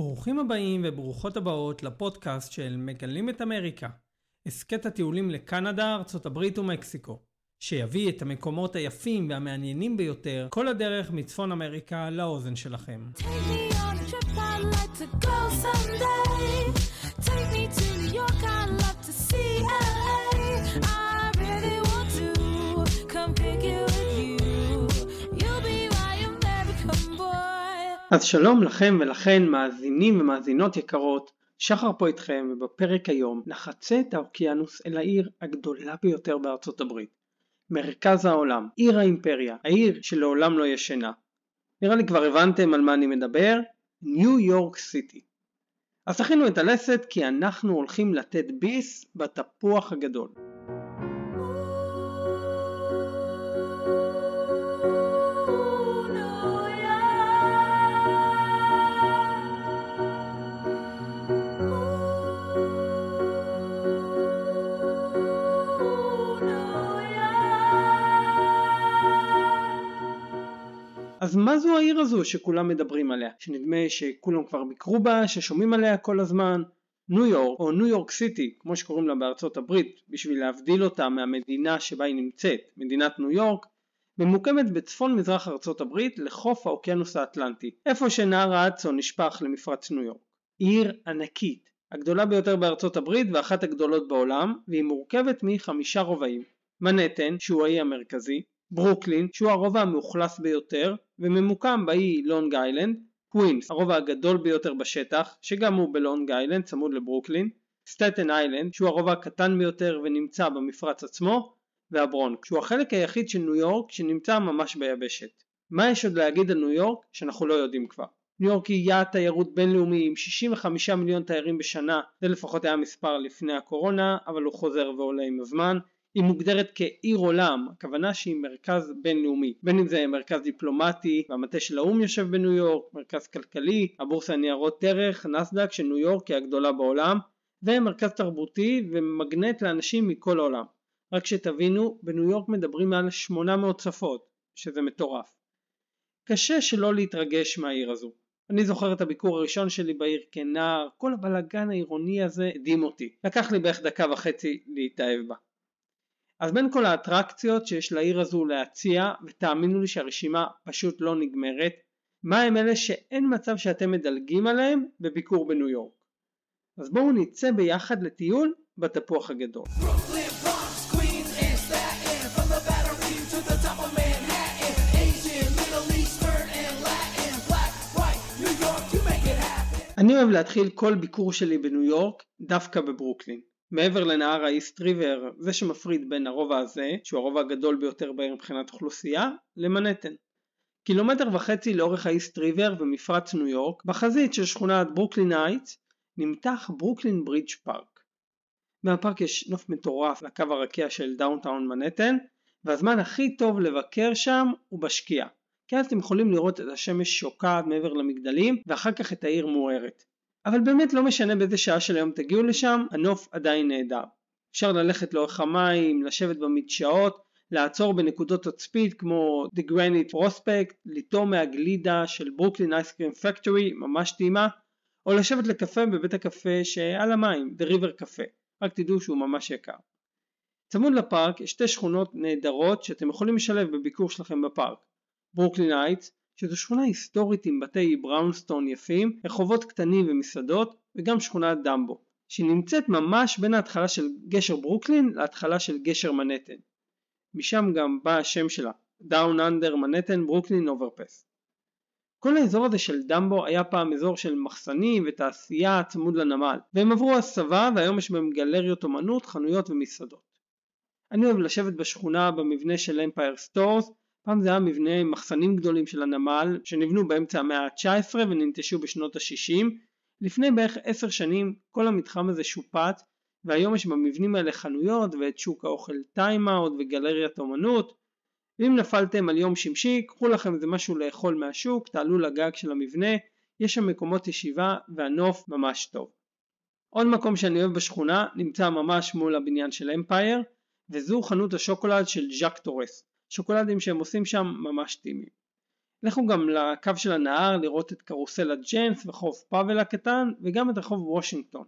ברוכים הבאים וברוכות הבאות לפודקאסט של מגלים את אמריקה, הסכת הטיולים לקנדה, ארצות הברית ומקסיקו, שיביא את המקומות היפים והמעניינים ביותר כל הדרך מצפון אמריקה לאוזן שלכם. Take me on a trip, I'd like to go. אז שלום לכם ולכן מאזינים ומאזינות יקרות, שחר פה איתכם ובפרק היום נחצה את האוקיינוס אל העיר הגדולה ביותר בארצות הברית, מרכז העולם, עיר האימפריה, העיר שלעולם לא ישנה. נראה לי כבר הבנתם על מה אני מדבר, ניו יורק סיטי. אז תכינו את הלסת כי אנחנו הולכים לתת ביס בתפוח הגדול. אז מה זו העיר הזו שכולם מדברים עליה? שנדמה שכולם כבר ביקרו בה, ששומעים עליה כל הזמן? ניו יורק, או ניו יורק סיטי, כמו שקוראים לה בארצות הברית, בשביל להבדיל אותה מהמדינה שבה היא נמצאת, מדינת ניו יורק, ממוקמת בצפון מזרח ארצות הברית לחוף האוקיינוס האטלנטי, איפה שנהר האדסון נשפך למפרץ ניו יורק. עיר ענקית, הגדולה ביותר בארצות הברית ואחת הגדולות בעולם, והיא מורכבת מחמישה רובעים. מנהטן, שהוא האי המרכזי, ברוקלין, שהוא הרובע המאוכלס ביותר, וממוקם באי לונג איילנד, קווינס, הרובע הגדול ביותר בשטח, שגם הוא בלונג איילנד, צמוד לברוקלין, סטטן איילנד, שהוא הרובע הקטן ביותר ונמצא במפרץ עצמו, והברונקס, שהוא החלק היחיד של ניו יורק שנמצא ממש ביבשת. מה יש עוד להגיד על ניו יורק שאנחנו לא יודעים כבר? ניו יורק היא יעד תיירות בינלאומי עם 65 מיליון תיירים בשנה, זה לפחות היה מספר לפני הקורונה, אבל הוא חוזר ועולה עם הזמן. היא מוגדרת כעיר עולם, הכוונה שהיא מרכז בינלאומי, בין אם זה מרכז דיפלומטי, והמטה של האו"ם יושב בניו יורק, מרכז כלכלי, הבורסה לניירות ערך, נסדק של ניו יורק היא הגדולה בעולם, ומרכז תרבותי ומגנט לאנשים מכל העולם. רק שתבינו, בניו יורק מדברים מעל 800 שפות, שזה מטורף. קשה שלא להתרגש מהעיר הזו. אני זוכר את הביקור הראשון שלי בעיר כנער, כל הבלגן העירוני הזה הדהים אותי. לקח לי בערך דקה וחצי להתאהב בה. אז בין כל האטרקציות שיש לעיר הזו להציע, ותאמינו לי שהרשימה פשוט לא נגמרת, מה הם אלה שאין מצב שאתם מדלגים עליהם בביקור בניו יורק. אז בואו נצא ביחד לטיול בתפוח הגדול. אני אוהב להתחיל כל ביקור שלי בניו יורק דווקא בברוקלין. מעבר לנהר האיסט ריבר, זה שמפריד בין הרובע הזה, שהוא הרובע הגדול ביותר בעיר מבחינת אוכלוסייה, למנהטן. קילומטר וחצי לאורך האיסט ריבר ומפרץ ניו יורק, בחזית של שכונת ברוקלין הייטס, נמתח ברוקלין ברידג' פארק. מהפארק יש נוף מטורף לקו הרקיע של דאונטאון מנהטן, והזמן הכי טוב לבקר שם הוא בשקיעה. כי אז אתם יכולים לראות את השמש שוקעת מעבר למגדלים, ואחר כך את העיר מוארת. אבל באמת לא משנה באיזה שעה של היום תגיעו לשם, הנוף עדיין נהדר. אפשר ללכת לאורך המים, לשבת במדשאות, לעצור בנקודות תצפית כמו The Granite Prospect, לטעום מהגלידה של Brooklyn Ice Cream Factory, ממש טעימה, או לשבת לקפה בבית הקפה שעל המים, The River Cafe, רק תדעו שהוא ממש יקר. צמוד לפארק יש שתי שכונות נהדרות שאתם יכולים לשלב בביקור שלכם בפארק. ברוקלין הייטס, שזו שכונה היסטורית עם בתי brownstone יפים, רחובות קטנים ומסעדות, וגם שכונת דמבו, שנמצאת ממש בין ההתחלה של גשר ברוקלין להתחלה של גשר מנהטן. משם גם בא השם שלה, Down Under Manhattan Brooklyn Overpass. כל האזור הזה של דמבו היה פעם אזור של מחסנים ותעשייה צמוד לנמל, והם עברו הסבה והיום יש בהם גלריות אומנות, חנויות ומסעדות. אני אוהב לשבת בשכונה במבנה של Empire Stores, פעם זה היה מבנה מחסנים גדולים של הנמל שנבנו באמצע המאה ה-19 וננטשו בשנות ה-60. לפני בערך 10 שנים כל המתחם הזה שופץ והיום יש במבנים האלה חנויות ואת שוק האוכל Time Out וגלריית אומנות. ואם נפלתם על יום שמשי, קחו לכם איזה משהו לאכול מהשוק, תעלו לגג של המבנה, יש שם מקומות ישיבה והנוף ממש טוב. עוד מקום שאני אוהב בשכונה נמצא ממש מול הבניין של אמפייר, וזו חנות השוקולד של Jacques Torres. שוקולדים שהם עושים שם ממש טעימים. לכו גם לקו של הנהר לראות את קרוסלה ג'יינס וחוף Pebble הקטן וגם את רחוב וושינגטון.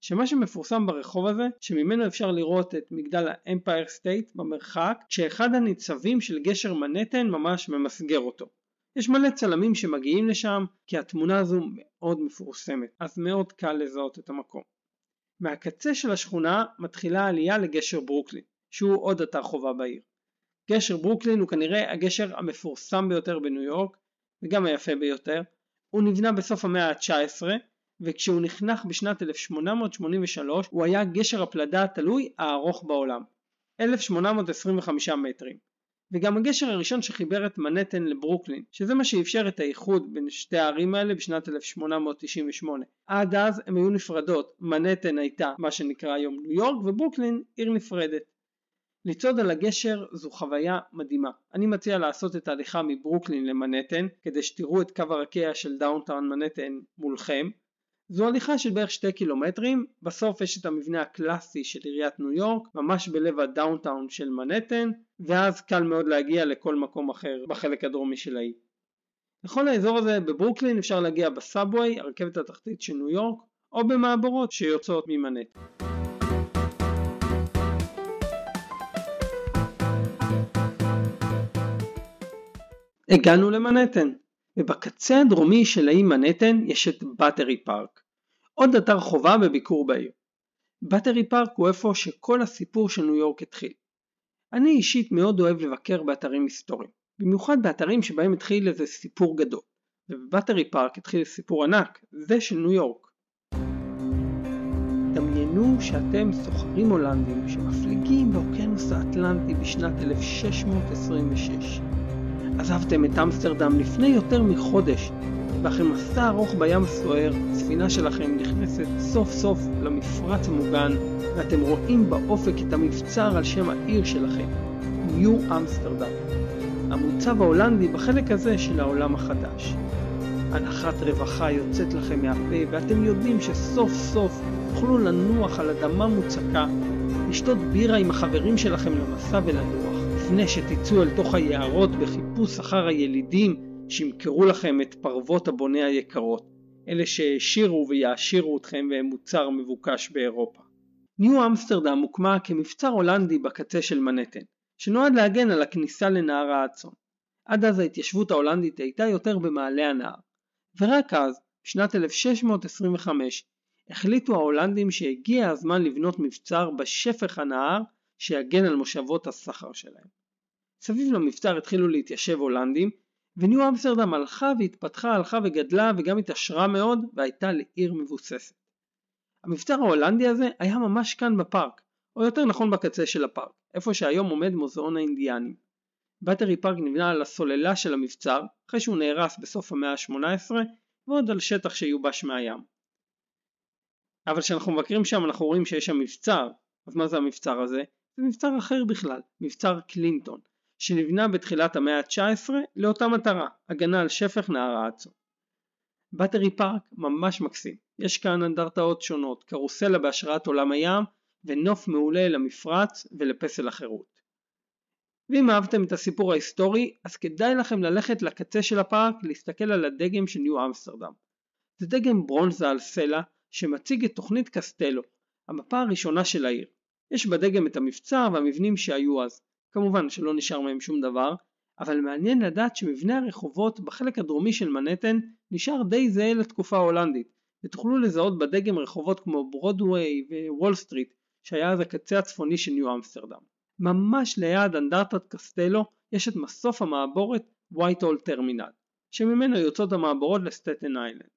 שמה שמפורסם ברחוב הזה שממנו אפשר לראות את מגדל האמפייר סטייט במרחק כשאחד הניצבים של גשר מנהטן ממש ממסגר אותו. יש מלא צלמים שמגיעים לשם כי התמונה הזו מאוד מפורסמת אז מאוד קל לזהות את המקום. מהקצה של השכונה מתחילה העלייה לגשר ברוקלין שהוא עוד אתר חובה בעיר. גשר ברוקלין הוא כנראה הגשר המפורסם ביותר בניו יורק וגם היפה ביותר. הוא נבנה בסוף המאה ה-19 וכשהוא נחנך בשנת 1883 הוא היה גשר הפלדה התלוי הארוך בעולם. 1825 מטרים. וגם הגשר הראשון שחיבר את מנהטן לברוקלין, שזה מה שאפשר את האיחוד בין שתי הערים האלה בשנת 1898. עד אז הן היו נפרדות, מנהטן הייתה מה שנקרא היום ניו יורק וברוקלין עיר נפרדת. לצעוד על הגשר זו חוויה מדהימה. אני מציע לעשות את ההליכה מברוקלין למנהטן כדי שתראו את קו הרקיע של דאונטאון מנהטן מולכם. זו הליכה של בערך שתי קילומטרים, בסוף יש את המבנה הקלאסי של עיריית ניו יורק, ממש בלב הדאונטאון של מנהטן, ואז קל מאוד להגיע לכל מקום אחר בחלק הדרומי של האי. לכל האזור הזה בברוקלין אפשר להגיע בסאבווי, הרכבת התחתית של ניו יורק, או במעבורות שיוצאות ממנהטן. הגענו למנהטן, ובקצה הדרומי של האי מנהטן יש את באטרי פארק, עוד אתר חובה בביקור בעיר. באטרי פארק הוא איפה שכל הסיפור של ניו יורק התחיל. אני אישית מאוד אוהב לבקר באתרים היסטוריים, במיוחד באתרים שבהם התחיל איזה סיפור גדול, ובבאטרי פארק התחיל סיפור ענק, זה של ניו יורק. דמיינו שאתם סוחרים הולנדים שמפליגים באוקיינוס האטלנטי בשנת 1626. עזבתם את אמסטרדם לפני יותר מחודש, ואחרי מסע ארוך בים הסוער, הספינה שלכם נכנסת סוף סוף למפרץ המוגן, ואתם רואים באופק את המבצר על שם העיר שלכם, ניו אמסטרדם. המוצב ההולנדי בחלק הזה של העולם החדש. הנחת רווחה יוצאת לכם מהפה, ואתם יודעים שסוף סוף תוכלו לנוח על אדמה מוצקה, לשתות בירה עם החברים שלכם למסע ולנוח. לפני שתצאו אל תוך היערות בחיפוש אחר הילידים שימכרו לכם את פרוות הבונה היקרות, אלה שהעשירו ויעשירו אתכם והם מוצר מבוקש באירופה. ניו אמסטרדם הוקמה כמבצר הולנדי בקצה של מנהטן, שנועד להגן על הכניסה לנהר האצון. עד אז ההתיישבות ההולנדית הייתה יותר במעלה הנהר, ורק אז, בשנת 1625, החליטו ההולנדים שהגיע הזמן לבנות מבצר בשפך הנהר שיגן על מושבות הסחר שלהם. סביב למבצר התחילו להתיישב הולנדים, וניו אמסטרדם הלכה והתפתחה, הלכה וגדלה וגם התעשרה מאוד והייתה לעיר מבוססת. המבצר ההולנדי הזה היה ממש כאן בפארק, או יותר נכון בקצה של הפארק, איפה שהיום עומד מוזיאון האינדיאנים. באטרי פארק נבנה על הסוללה של המבצר, אחרי שהוא נהרס בסוף המאה ה-18, ועוד על שטח שיובש מהים. אבל כשאנחנו מבקרים שם אנחנו רואים שיש שם מבצר, אז מה זה המבצר הזה? זה מבצר אחר בכלל, מבצר קלינטון, שנבנה בתחילת המאה ה-19 לאותה מטרה, הגנה על שפך נהר האצו. באטרי פארק ממש מקסים, יש כאן אנדרטאות שונות, קרוסלה בהשראת עולם הים ונוף מעולה למפרץ ולפסל החירות. ואם אהבתם את הסיפור ההיסטורי, אז כדאי לכם ללכת לקצה של הפארק להסתכל על הדגם של ניו אמסטרדם. זה דגם ברונזה על סלע שמציג את תוכנית קסטלו, המפה הראשונה של העיר. יש בדגם את המבצר והמבנים שהיו אז, כמובן שלא נשאר מהם שום דבר, אבל מעניין לדעת שמבנה הרחובות בחלק הדרומי של מנהטן נשאר די זהה לתקופה ההולנדית, ותוכלו לזהות בדגם רחובות כמו ברודוויי ווול סטריט, שהיה אז הקצה הצפוני של ניו אמסטרדם. ממש ליד אנדרטת קסטלו יש את מסוף המעבורת וייטהול טרמינל, שממנו יוצאות המעבורות לסטטן איילנד.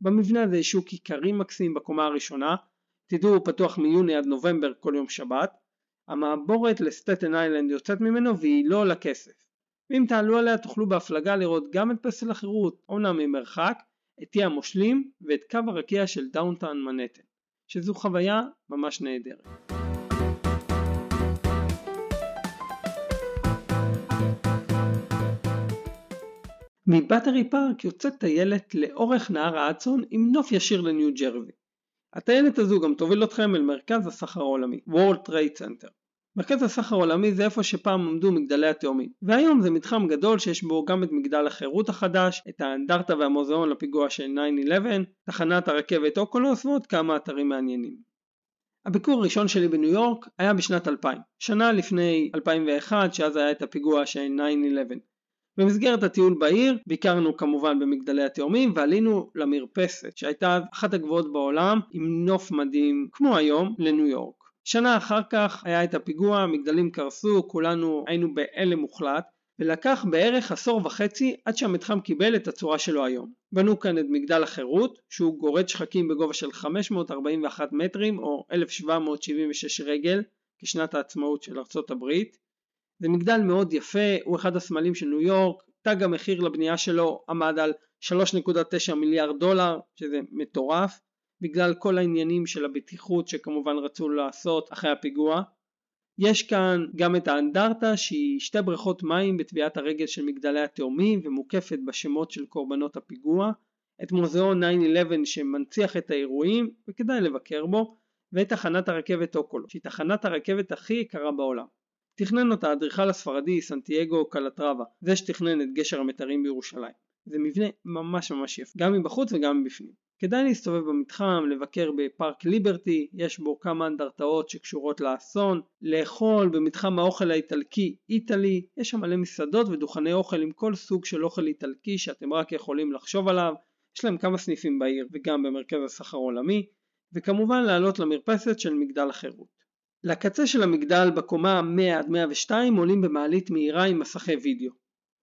במבנה הזה יש שוק איכרים מקסים בקומה הראשונה, תדעו הוא פתוח מיוני עד נובמבר כל יום שבת, המעבורת לסטטן איילנד יוצאת ממנו והיא לא עולה כסף. ואם תעלו עליה תוכלו בהפלגה לראות גם את פסל החירות, אומנם ממרחק, את אי המושלים ואת קו הרקיע של downtown מנהטן, שזו חוויה ממש נהדרת. מבטרי פארק יוצאת טיילת לאורך נהר האצון עם נוף ישיר לניו ג'רזי. הטיילת הזו גם תוביל אתכם אל מרכז הסחר העולמי, World Trade Center. מרכז הסחר העולמי זה איפה שפעם עמדו מגדלי התאומים, והיום זה מתחם גדול שיש בו גם את מגדל החירות החדש, את האנדרטה והמוזיאון לפיגוע של 9-11, תחנת הרכבת אוקולוס ועוד כמה אתרים מעניינים. הביקור הראשון שלי בניו יורק היה בשנת 2000, שנה לפני 2001 שאז היה את הפיגוע של 9-11. במסגרת הטיול בעיר ביקרנו כמובן במגדלי התאומים ועלינו למרפסת שהייתה אחת הגבוהות בעולם עם נוף מדהים כמו היום לניו יורק. שנה אחר כך היה את הפיגוע, המגדלים קרסו, כולנו היינו בהלם מוחלט ולקח בערך עשור וחצי עד שהמתחם קיבל את הצורה שלו היום. בנו כאן את מגדל החירות שהוא גורד שחקים בגובה של 541 מטרים או 1776 רגל כשנת העצמאות של ארצות הברית. זה מגדל מאוד יפה, הוא אחד הסמלים של ניו יורק, תג המחיר לבנייה שלו עמד על 3.9 מיליארד דולר שזה מטורף בגלל כל העניינים של הבטיחות שכמובן רצו לעשות אחרי הפיגוע. יש כאן גם את האנדרטה שהיא שתי בריכות מים בטביעת הרגל של מגדלי התאומים ומוקפת בשמות של קורבנות הפיגוע, את מוזיאון 9-11 שמנציח את האירועים וכדאי לבקר בו, ואת תחנת הרכבת אוקולו שהיא תחנת הרכבת הכי יקרה בעולם. תכנן אותה האדריכל הספרדי סנטיאגו קלטרבה, זה שתכנן את גשר המתרים בירושלים. זה מבנה ממש ממש יפה, גם מבחוץ וגם מבפנים. כדאי להסתובב במתחם, לבקר בפארק ליברטי, יש בו כמה אנדרטאות שקשורות לאסון, לאכול במתחם האוכל האיטלקי איטלי, יש שם מלא מסעדות ודוכני אוכל עם כל סוג של אוכל איטלקי שאתם רק יכולים לחשוב עליו, יש להם כמה סניפים בעיר וגם במרכז הסחר העולמי, וכמובן לעלות למרפסת של מגדל החירות. לקצה של המגדל בקומה 100 עד 102 עולים במעלית מהירה עם מסכי וידאו.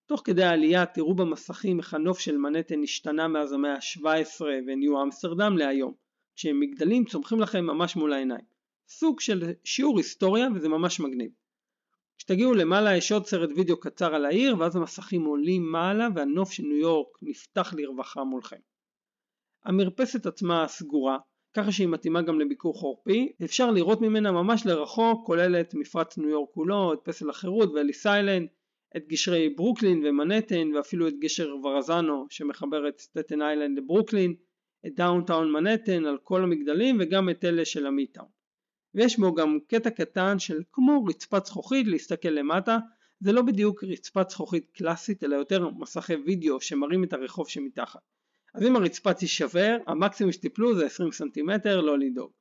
תוך כדי העלייה תראו במסכים איך הנוף של מנהטן השתנה מאז המאה ה-17 וניו אמסטרדם להיום, כשהם מגדלים צומחים לכם ממש מול העיניים. סוג של שיעור היסטוריה וזה ממש מגניב. כשתגיעו למעלה יש עוד סרט וידאו קצר על העיר ואז המסכים עולים מעלה והנוף של ניו יורק נפתח לרווחה מולכם. המרפסת עצמה סגורה, ככה שהיא מתאימה גם לביקור חורפי, אפשר לראות ממנה ממש לרחוק, כולל את מפרץ ניו יורק כולו, את פסל החירות ואליס איילנד, את גשרי ברוקלין ומנהטן ואפילו את גשר ורזנו שמחבר את סטטן איילנד לברוקלין, את downtown מנהטן על כל המגדלים וגם את אלה של ה midtown. ויש בו גם קטע קטן של כמו רצפת זכוכית להסתכל למטה, זה לא בדיוק רצפת זכוכית קלאסית אלא יותר מסכי וידאו שמראים את הרחוב שמתחת. אז אם הרצפה תישבר, המקסימום שתיפלו זה 20 סנטימטר, לא לדאוג.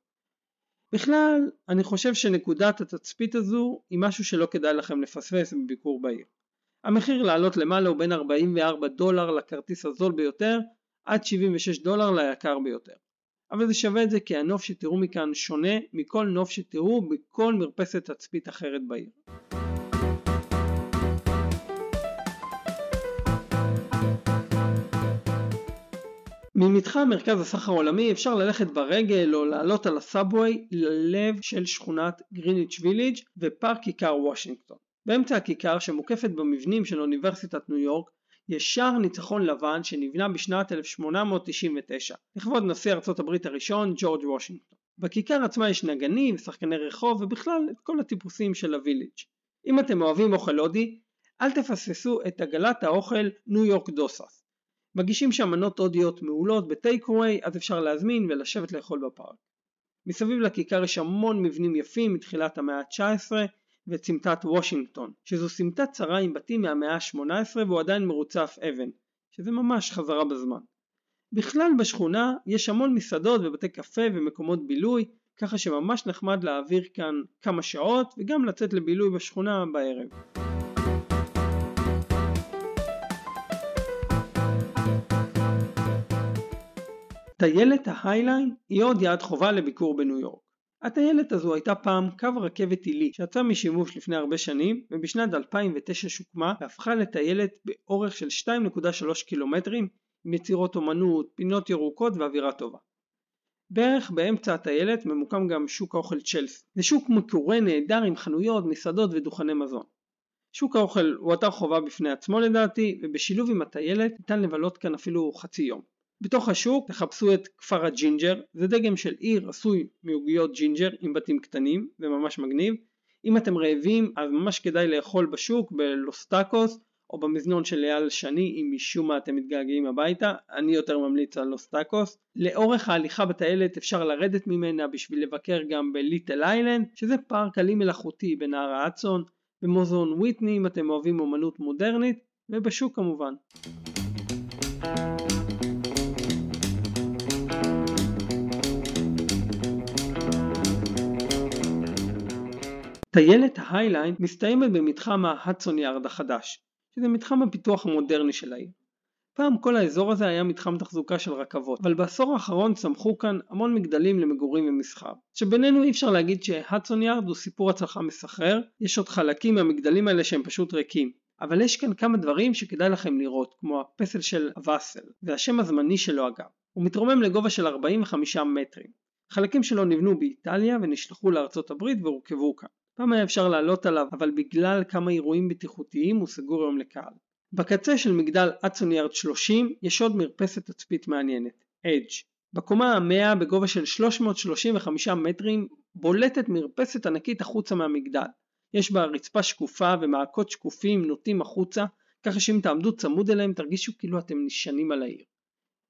בכלל, אני חושב שנקודת התצפית הזו היא משהו שלא כדאי לכם לפספס בביקור בעיר. המחיר לעלות למעלה הוא בין 44 דולר לכרטיס הזול ביותר עד 76 דולר ליקר ביותר. אבל זה שווה את זה כי הנוף שתראו מכאן שונה מכל נוף שתראו בכל מרפסת תצפית אחרת בעיר. ממתחם מרכז הסחר העולמי אפשר ללכת ברגל או לעלות על ה subway ללב של שכונת גריניץ' ויליג' ופארק כיכר וושינגטון. באמצע הכיכר שמוקפת במבנים של אוניברסיטת ניו יורק יש שער ניצחון לבן שנבנה בשנת 1899 לכבוד נשיא ארצות הברית הראשון ג'ורג' וושינגטון. בכיכר עצמה יש נגנים, שחקני רחוב ובכלל את כל הטיפוסים של הוויליג'. אם אתם אוהבים אוכל הודי, אל תפספסו את עגלת האוכל ניו יורק דוסאס. מגישים שם מנות הודיות מעולות בטייק אווי אז אפשר להזמין ולשבת לאכול בפארק. מסביב לכיכר יש המון מבנים יפים מתחילת המאה ה-19 ואת סמטת וושינגטון, שזו סמטה צרה עם בתים מהמאה ה-18 והוא עדיין מרוצף אבן, שזה ממש חזרה בזמן. בכלל בשכונה יש המון מסעדות ובתי קפה ומקומות בילוי, ככה שממש נחמד להעביר כאן כמה שעות וגם לצאת לבילוי בשכונה בערב. טיילת ההיילайн היא עוד יעד חובה לביקור בניו יורק. הטיילת הזו הייתה פעם קו רכבת עילי שיצא משימוש לפני הרבה שנים ובשנת 2009 שוקמה והפכה לטיילת באורך של 2.3 קילומטרים עם יצירות אומנות, פינות ירוקות ואווירה טובה. בערך באמצע הטיילת ממוקם גם שוק האוכל צ'לס. זה שוק מקורה נהדר עם חנויות, מסעדות ודוכני מזון. שוק האוכל הוא אתר חובה בפני עצמו לדעתי ובשילוב עם הטיילת ניתן לבלות כאן אפילו חצי יום. בתוך השוק תחפשו את כפר הג'ינג'ר, זה דגם של עיר עשוי מעוגיות ג'ינג'ר עם בתים קטנים, זה ממש מגניב. אם אתם רעבים אז ממש כדאי לאכול בשוק בלוס טאקוס או במזנון של אייל שני אם משום מה אתם מתגעגעים הביתה, אני יותר ממליץ על לוס טאקוס. לאורך ההליכה בטיילת אפשר לרדת ממנה בשביל לבקר גם בליטל איילנד, שזה פארק על אי מלאכותי בנהר ההדסון, במוזיאון וויטני אם אתם אוהבים אומנות מודרנית, ובשוק כמובן. טיילת ההיילנד מסתיימת במתחם ההדסון יארד החדש, שזה מתחם הפיתוח המודרני של העיר. פעם כל האזור הזה היה מתחם תחזוקה של רכבות, אבל בעשור האחרון צמחו כאן המון מגדלים למגורים ומסחר. שבינינו אי אפשר להגיד שהדסון יארד הוא סיפור הצלחה מסחרר, יש עוד חלקים מהמגדלים האלה שהם פשוט ריקים. אבל יש כאן כמה דברים שכדאי לכם לראות, כמו הפסל של הווסל, והשם הזמני שלו אגב. הוא מתרומם לגובה של 45 מטרים. חלקים שלו נבנו באיטליה ונשלחו לארצות הברית והורכבו כאן. פעם היה אפשר לעלות עליו, אבל בגלל כמה אירועים בטיחותיים הוא סגור היום לקהל. בקצה של מגדל אצון יארד 30 יש עוד מרפסת תצפית מעניינת, אדג'. בקומה המאה בגובה של 335 מטרים בולטת מרפסת ענקית החוצה מהמגדל. יש בה רצפה שקופה ומעקות שקופים נוטים החוצה, ככה שאם תעמדו צמוד אליהם תרגישו כאילו אתם נשענים על העיר.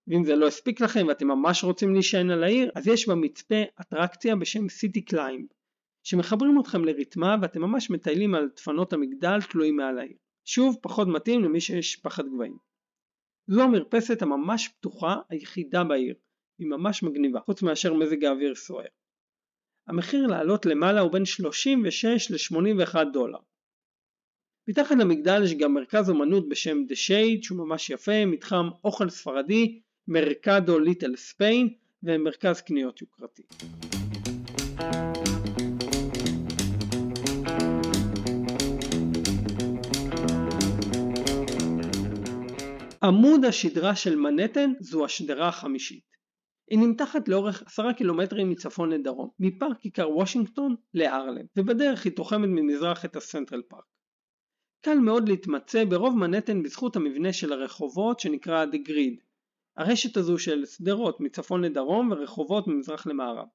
ואם זה לא הספיק לכם ואתם ממש רוצים להישען על העיר, אז יש במצפה אטרקציה בשם סיטי קליימב, שמחברים אתכם לרתמה ואתם ממש מטיילים על דפנות המגדל תלויים מעל העיר. שוב, פחות מתאים למי שיש פחד גבהים. זו המרפסת הממש פתוחה היחידה בעיר, היא ממש מגניבה, חוץ מאשר מזג האוויר סוער. המחיר לעלות למעלה הוא בין 36 ל-81 דולר. מתחת למגדל יש גם מרכז אומנות בשם The Shade שהוא ממש יפה, מתחם אוכל ספרדי, מרקדו ליטל ספיין ומרכז קניות יוקרתי. עמוד השדרה של מנהטן זו השדרה החמישית. היא נמתחת לאורך עשרה קילומטרים מצפון לדרום, מפארק כיכר וושינגטון לארלם, ובדרך היא תוחמת ממזרח את הסנטרל פארק. קל מאוד להתמצא ברוב מנהטן בזכות המבנה של הרחובות שנקרא The Grid, הרשת הזו של שדרות מצפון לדרום ורחובות ממזרח למערב.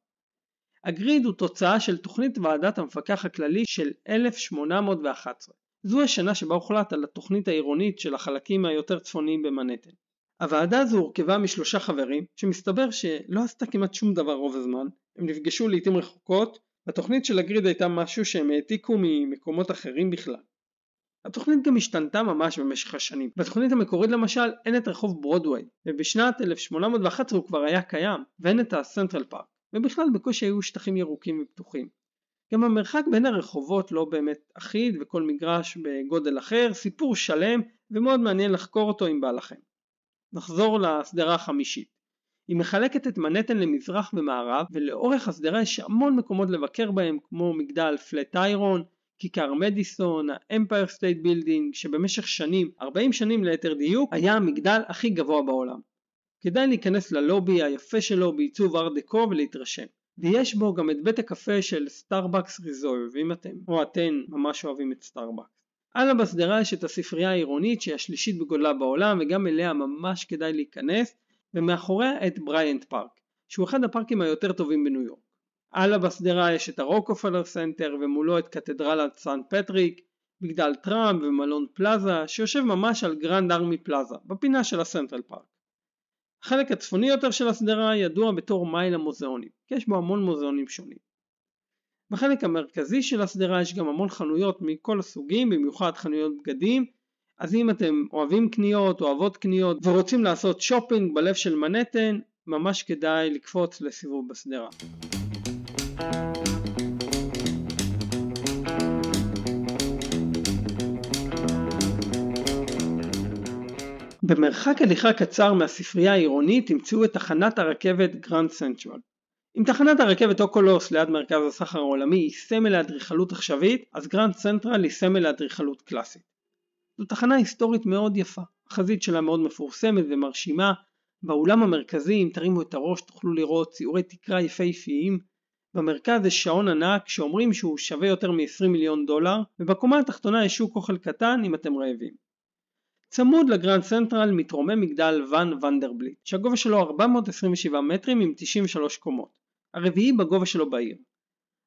הגריד הוא תוצאה של תוכנית ועדת המפקח הכללי של 1811. זו השנה שבה הוחלט על התוכנית העירונית של החלקים היותר צפוניים במנהטן. הוועדה הזו הורכבה משלושה חברים, שמסתבר שלא עשתה כמעט שום דבר רוב הזמן, הם נפגשו לעיתים רחוקות, התוכנית של הגריד הייתה משהו שהם העתיקו ממקומות אחרים בכלל. התוכנית גם השתנתה ממש במשך השנים. בתוכנית המקורית למשל אין את רחוב ברודוויי, ובשנת 1811 הוא כבר היה קיים, ואין את הסנטרל פארק, ובכלל בקושי היו שטחים ירוקים ופתוחים. גם המרחק בין הרחובות לא באמת אחיד וכל מגרש בגודל אחר, סיפור שלם ומאוד מעניין לחקור אותו אם בא לכם. נחזור לסדרה החמישית. היא מחלקת את מנהטן למזרח ומערב ולאורך הסדרה יש המון מקומות לבקר בהם כמו מגדל פלט איירון, כיכר מדיסון, האמפייר סטייט בילדינג שבמשך שנים, 40 שנים ליתר דיוק, היה המגדל הכי גבוה בעולם. כדאי להיכנס ללובי היפה שלו בעיצוב ארט דקו ולהתרשם. ויש בו גם את בית הקפה של סטארבקס ריזורב אם אתם או אתן ממש אוהבים את סטארבקס. הלאה בסדרה יש את הספרייה העירונית שהיא השלישית בגודלה בעולם וגם אליה ממש כדאי להיכנס ומאחוריה את בריאנט פארק שהוא אחד הפארקים היותר טובים בניו יורק. הלאה בסדרה יש את הרוקופלר סנטר ומולו את קתדרלת סן פטריק, מגדל טראמפ ומלון פלאזה שיושב ממש על גרנד ארמי פלאזה בפינה של הסנטרל פארק. החלק הצפוני יותר של הסדרה ידוע בתור מייל המוזיאונים, כי יש בו המון מוזיאונים שונים. בחלק המרכזי של הסדרה יש גם המון חנויות מכל הסוגים, במיוחד חנויות בגדים, אז אם אתם אוהבים קניות, אוהבות קניות ורוצים לעשות שופינג בלב של מנהטן, ממש כדאי לקפוץ לסיבוב בסדרה. במרחק הליכה קצר מהספרייה העירונית תמצאו את תחנת הרכבת גרנד סנטרל. אם תחנת הרכבת אוקולוס ליד מרכז הסחר העולמי היא סמל לאדריכלות עכשווית, אז גרנד סנטרל היא סמל לאדריכלות קלאסית. זו תחנה היסטורית מאוד יפה, החזית שלה מאוד מפורסמת ומרשימה, באולם המרכזי אם תרימו את הראש תוכלו לראות ציורי תקרה יפהפיים, במרכז יש שעון ענק שאומרים שהוא שווה יותר מ-20 מיליון דולר, ובקומה התחתונה יש שוק אוכל קטן אם אתם רעבים. צמוד לגרנד סנטרל מתרומם מגדל ואן ונדרבילט, שהגובה שלו 427 מטרים עם 93 קומות, הרביעי בגובה שלו בעיר.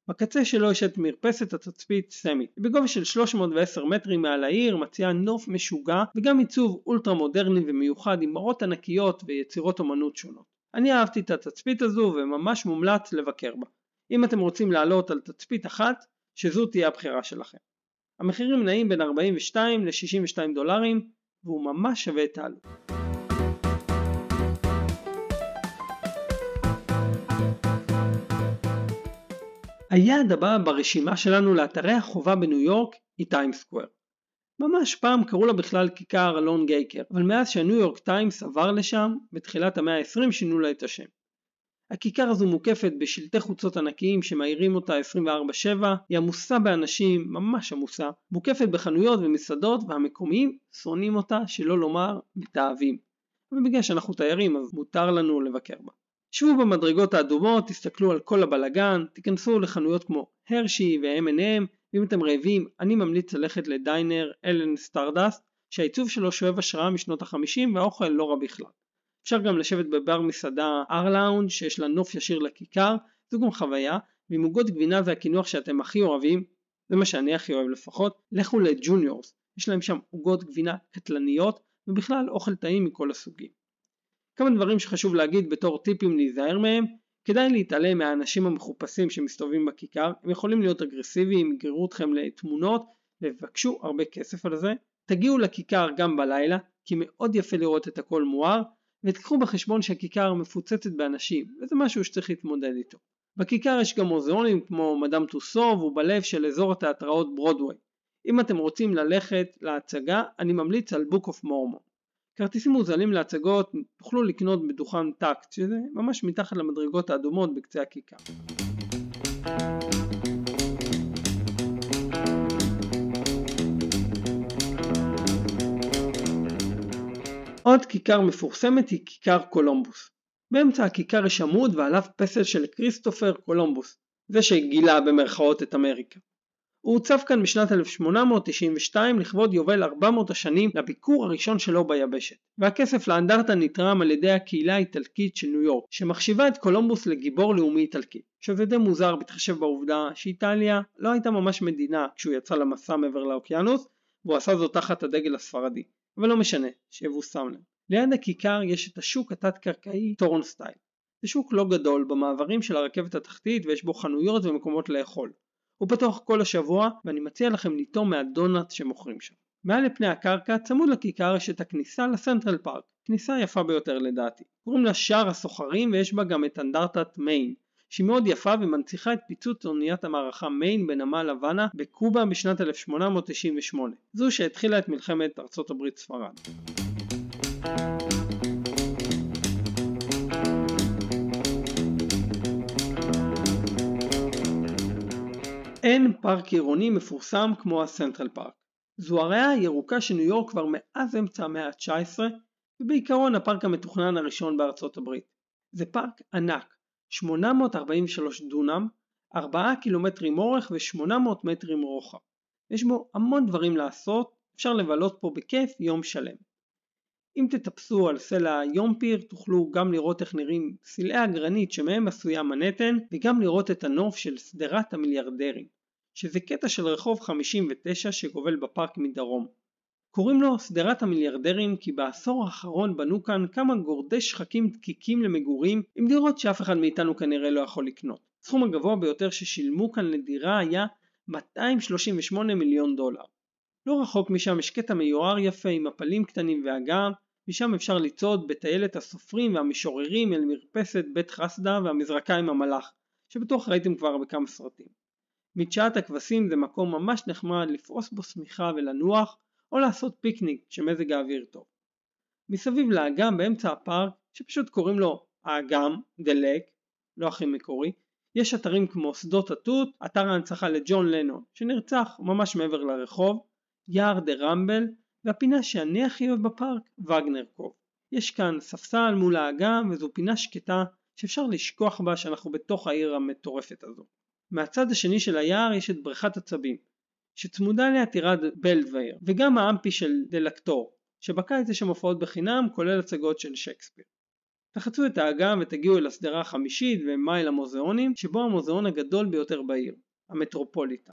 בקצה שלו יש את מרפסת התצפית סמי, בגובה של 310 מטרים מעל העיר, מציעה נוף משוגע וגם עיצוב אולטרה מודרני ומיוחד עם מראות ענקיות ויצירות אומנות שונות. אני אהבתי את התצפית הזו וממש מומלץ לבקר בה. אם אתם רוצים לעלות על תצפית אחת, שזו תהיה הבחירה שלכם. המחירים נעים בין 42 ל-62 דולרים והוא ממש שווה את העלות. היעד הבא ברשימה שלנו לאתרי החובה בניו יורק היא טיים סקוואר. ממש פעם קראו לה בכלל כיכר אלון גייקר, אבל מאז שהניו יורק טיימס עבר לשם, בתחילת המאה ה-20 שינו לה את השם. הכיכר הזו מוקפת בשלטי חוצות ענקיים שמאירים אותה 24/7, היא עמוסה באנשים, ממש עמוסה, מוקפת בחנויות ומסעדות והמקומיים שונאים אותה, שלא לומר מתעבים. ובגלל שאנחנו תיירים אז מותר לנו לבקר בה. שבו במדרגות האדומות, תסתכלו על כל הבלגן, תיכנסו לחנויות כמו הרשי ו-M&M, ואם אתם רעבים, אני ממליץ ללכת לדיינר אלן'ס סטארדאסט, שהעיצוב שלו שואב השראה משנות ה-50 והאוכל לא רע בכלל. אפשר גם לשבת בבר מסעדה R Lounge שיש לה נוף ישיר לכיכר, זו גם חוויה, ואם עוגות גבינה הן הקינוח שאתם הכי אוהבים, זה מה שאני הכי אוהב לפחות, לכו לג'וניורס, יש להם שם עוגות גבינה קטלניות, ובכלל אוכל טעים מכל הסוגים. כמה דברים שחשוב להגיד בתור טיפים להיזהר מהם, כדאי להתעלם מהאנשים המחופשים שמסתובבים בכיכר, הם יכולים להיות אגרסיביים, יגררו אתכם לתמונות ויבקשו הרבה כסף על זה. תגיעו לכיכר גם בלילה, כי מאוד יפה לראות את הכל מואר, ותקחו בחשבון שהכיכר מפוצצת באנשים, וזה משהו שצריך להתמודד איתו. בכיכר יש גם מוזיאונים כמו מדאם טוסו והוא בלב של אזור התיאטראות ברודווי. אם אתם רוצים ללכת להצגה, אני ממליץ על Book of Mormon. כרטיסים מוזלים להצגות תוכלו לקנות בדוכן TKTS, שזה ממש מתחת למדרגות האדומות בקצה הכיכר. עוד כיכר מפורסמת היא כיכר קולומבוס. באמצע הכיכר יש עמוד ועליו פסל של כריסטופר קולומבוס, זה שגילה במרכאות את אמריקה. הוא הוצב כאן בשנת 1892 לכבוד יובל 400 השנים לביקור הראשון שלו ביבשת, והכסף לאנדרטה נתרם על ידי הקהילה האיטלקית של ניו יורק, שמחשיבה את קולומבוס לגיבור לאומי איטלקי, שזה די מוזר בהתחשב בעובדה שאיטליה לא הייתה ממש מדינה כשהוא יצא למסע מעבר לאוקיינוס, והוא עשה זאת תחת הדגל הספרדי, אבל לא משנה, שיבושם להם. ליד הכיכר יש את השוק התת-קרקעי Turnstyle. זה שוק לא גדול במעברים של הרכבת התחתית ויש בו חנויות ומקומות לאכול. הוא פתוח כל השבוע ואני מציע לכם לטעום מהדונלד שמוכרים שם. מעל לפני הקרקע צמוד לכיכר יש את הכניסה לסנטרל פארק, כניסה יפה ביותר לדעתי. קוראים לה שער הסוחרים ויש בה גם את אנדרטת מיין, שהיא מאוד יפה ומנציחה את פיצוץ אוניית המערכה מיין בנמל הוואנה בקובה בשנת 1898, זו שהתחילה את מלחמת ארצות הברית ספרד. אין פארק עירוני מפורסם כמו הסנטרל פארק. זו הריאה הירוקה של ניו יורק כבר מאז אמצע המאה ה-19 ובעיקרון הפארק המתוכנן הראשון בארצות הברית. זה פארק ענק, 843 דונם, 4 קילומטרים אורך ו-800 מטרים רוחב. יש בו המון דברים לעשות, אפשר לבלות פה בכיף יום שלם. אם תטפסו על סלע אמפייר תוכלו גם לראות איך נראים סלעי הגרנית שמהם עשויה מנהטן וגם לראות את הנוף של שדרת המיליארדרים שזה קטע של רחוב 59 שגובל בפארק מדרום. קוראים לו שדרת המיליארדרים כי בעשור האחרון בנו כאן כמה גורדי שחקים דקיקים למגורים עם דירות שאף אחד מאיתנו כנראה לא יכול לקנות. הסכום הגבוה ביותר ששילמו כאן לדירה היה 238 מיליון דולר. לא רחוק משם יש קטע מיוער יפה עם מפלים קטנים ואגם, משם אפשר לצעוד בטיילת הסופרים והמשוררים אל מרפסת בית חסדה והמזרקה עם המלאך, שבטוח ראיתם כבר בכמה סרטים. מדשאת הכבשים זה מקום ממש נחמד לפרוס בו שמיכה ולנוח, או לעשות פיקניק כשמזג האוויר טוב. מסביב לאגם באמצע הפארק, שפשוט קוראים לו האגם, Lake, לא הכי מקורי, יש אתרים כמו שדות התות, אתר ההנצחה לג'ון לנון, שנרצח ממש מעבר לרחוב, יער דה רמבל, והפינה שאני הכי אוהב בפארק, וגנר קוב. יש כאן ספסל מול האגם וזו פינה שקטה שאפשר לשכוח בה שאנחנו בתוך העיר המטורפת הזו. מהצד השני של היער יש את בריכת עצבים, שצמודה אליה טירת בלדווייר, וגם האמפי של דלקטור, שבקיץ יש שם הופעות בחינם כולל הצגות של שייקספיר. תחצו את האגם ותגיעו אל השדרה החמישית ומייל המוזיאונים, שבו המוזיאון הגדול ביותר בעיר, המטרופוליטה.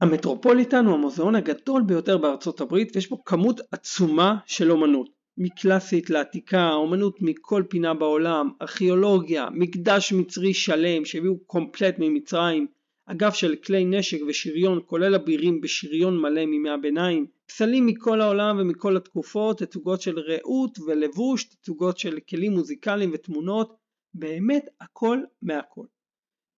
המטרופוליטן הוא המוזיאון הגדול ביותר בארצות הברית ויש בו כמות עצומה של אומנות. מקלאסית לעתיקה, אומנות מכל פינה בעולם, ארכיאולוגיה, מקדש מצרי שלם שהביאו קומפלט ממצרים, אגף של כלי נשק ושריון כולל אבירים בשריון מלא מימי הביניים, פסלים מכל העולם ומכל התקופות, תצוגות של רעות ולבוש, תצוגות של כלים מוזיקליים ותמונות, באמת הכל מהכל.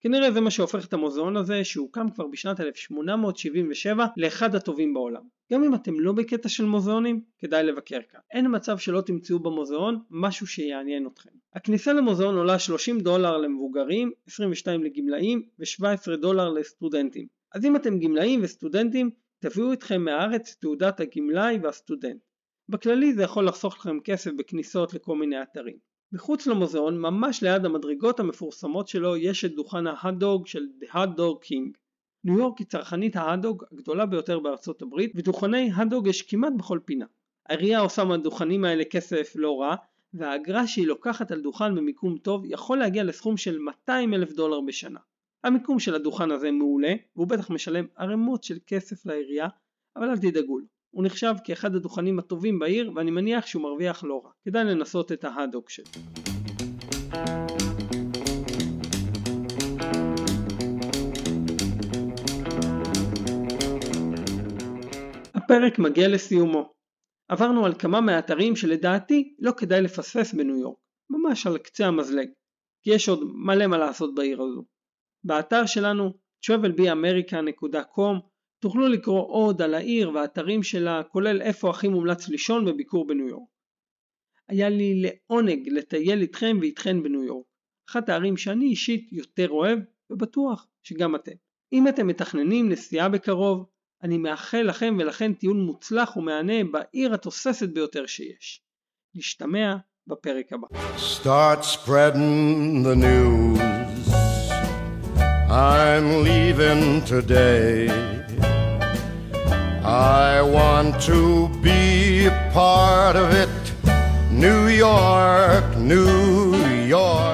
כנראה זה מה שהופך את המוזיאון הזה שהוקם כבר בשנת 1877 לאחד הטובים בעולם. גם אם אתם לא בקטע של מוזיאונים, כדאי לבקר כאן. אין מצב שלא תמצאו במוזיאון משהו שיעניין אתכם. הכניסה למוזיאון עולה 30 דולר למבוגרים, 22 לגמלאים ו-17 דולר לסטודנטים. אז אם אתם גמלאים וסטודנטים, תביאו איתכם מהארץ תעודת הגמלאי והסטודנט. בכללי זה יכול לחסוך לכם כסף בכניסות לכל מיני אתרים. מחוץ למוזיאון, ממש ליד המדרגות המפורסמות שלו, יש את דוכן ההאט-דוג של The Hot King. ניו יורק היא צרכנית ההאט-דוג הגדולה ביותר בארצות הברית, ודוכני האט-דוג יש כמעט בכל פינה. העירייה עושה מהדוכנים האלה כסף לא רע, והאגרה שהיא לוקחת על דוכן במיקום טוב יכול להגיע לסכום של 200 אלף דולר בשנה. המיקום של הדוכן הזה מעולה, והוא בטח משלם ערימות של כסף לעירייה, אבל אל תדאגו לו. הוא נחשב כאחד הדוכנים הטובים בעיר ואני מניח שהוא מרוויח לא רע. כדאי לנסות את ההדוק שלו. הפרק מגיע לסיומו. עברנו על כמה מהאתרים שלדעתי לא כדאי לפספס בניו יורק, ממש על קצה המזלג, כי יש עוד מלא מה לעשות בעיר הזו. באתר שלנו travelbeamerica.com תוכלו לקרוא עוד על העיר והאתרים שלה, כולל איפה הכי מומלץ לישון בביקור בניו יורק. היה לי לעונג לטייל איתכם ואיתכן בניו יורק, אחת הערים שאני אישית יותר אוהב, ובטוח שגם אתם. אם אתם מתכננים נסיעה בקרוב, אני מאחל לכם ולכן טיול מוצלח ומהנה בעיר התוססת ביותר שיש. נשתמע בפרק הבא. Start spreading the news. I'm leaving today. I want to be a part of it. New York, New York.